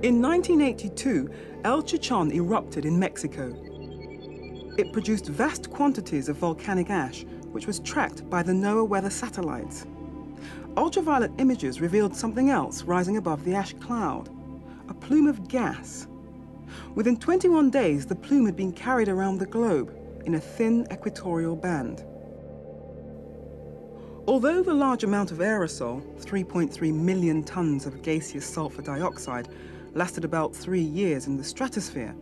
In 1982, El Chichon erupted in Mexico. It produced vast quantities of volcanic ash, which was tracked by the NOAA weather satellites. Ultraviolet images revealed something else rising above the ash cloud a plume of gas. Within 21 days, the plume had been carried around the globe in a thin equatorial band. Although the large amount of aerosol, 3.3 million tons of gaseous sulfur dioxide, lasted about three years in the stratosphere,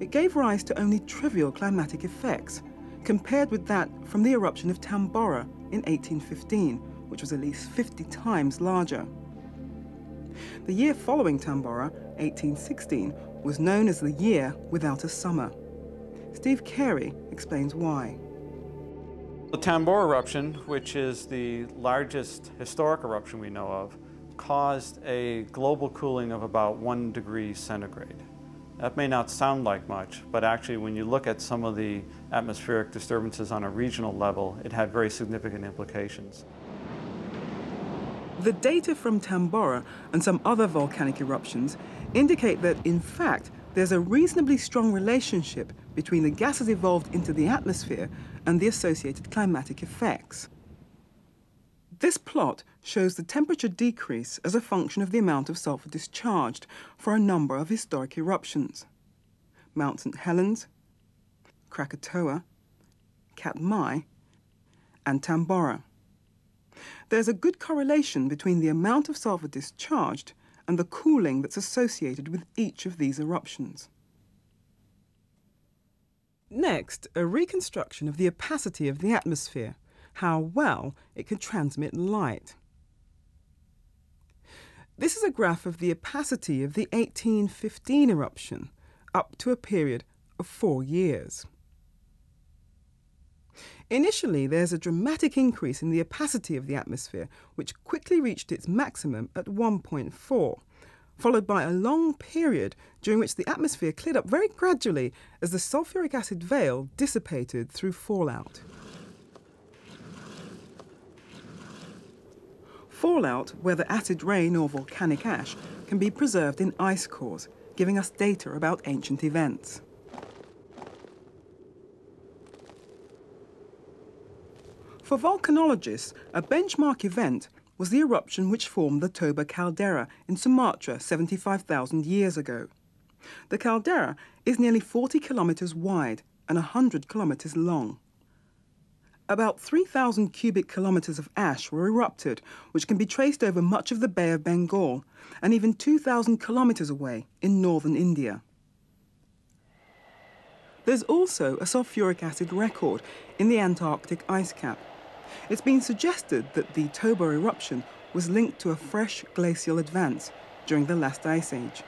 it gave rise to only trivial climatic effects compared with that from the eruption of Tambora in 1815, which was at least 50 times larger. The year following Tambora, 1816, was known as the year without a summer. Steve Carey explains why. The Tambora eruption, which is the largest historic eruption we know of, caused a global cooling of about one degree centigrade. That may not sound like much, but actually when you look at some of the atmospheric disturbances on a regional level, it had very significant implications. The data from Tambora and some other volcanic eruptions indicate that, in fact, there's a reasonably strong relationship between the gases evolved into the atmosphere and the associated climatic effects. This plot shows the temperature decrease as a function of the amount of sulfur discharged for a number of historic eruptions. Mount St. Helens, Krakatoa, Katmai, and Tambora. There's a good correlation between the amount of sulfur discharged and the cooling that's associated with each of these eruptions. Next, a reconstruction of the opacity of the atmosphere, how well it can transmit light. This is a graph of the opacity of the 1815 eruption up to a period of four years. Initially, there's a dramatic increase in the opacity of the atmosphere, which quickly reached its maximum at 1.4, followed by a long period during which the atmosphere cleared up very gradually as the sulfuric acid veil dissipated through fallout. Fallout, whether acid rain or volcanic ash, can be preserved in ice cores, giving us data about ancient events. For volcanologists, a benchmark event was the eruption which formed the Toba caldera in Sumatra 75,000 years ago. The caldera is nearly 40 kilometers wide and 100 kilometers long. About 3,000 cubic kilometers of ash were erupted, which can be traced over much of the Bay of Bengal and even 2,000 kilometers away in northern India. There's also a sulfuric acid record in the Antarctic ice cap, it's been suggested that the Toba eruption was linked to a fresh glacial advance during the last ice age.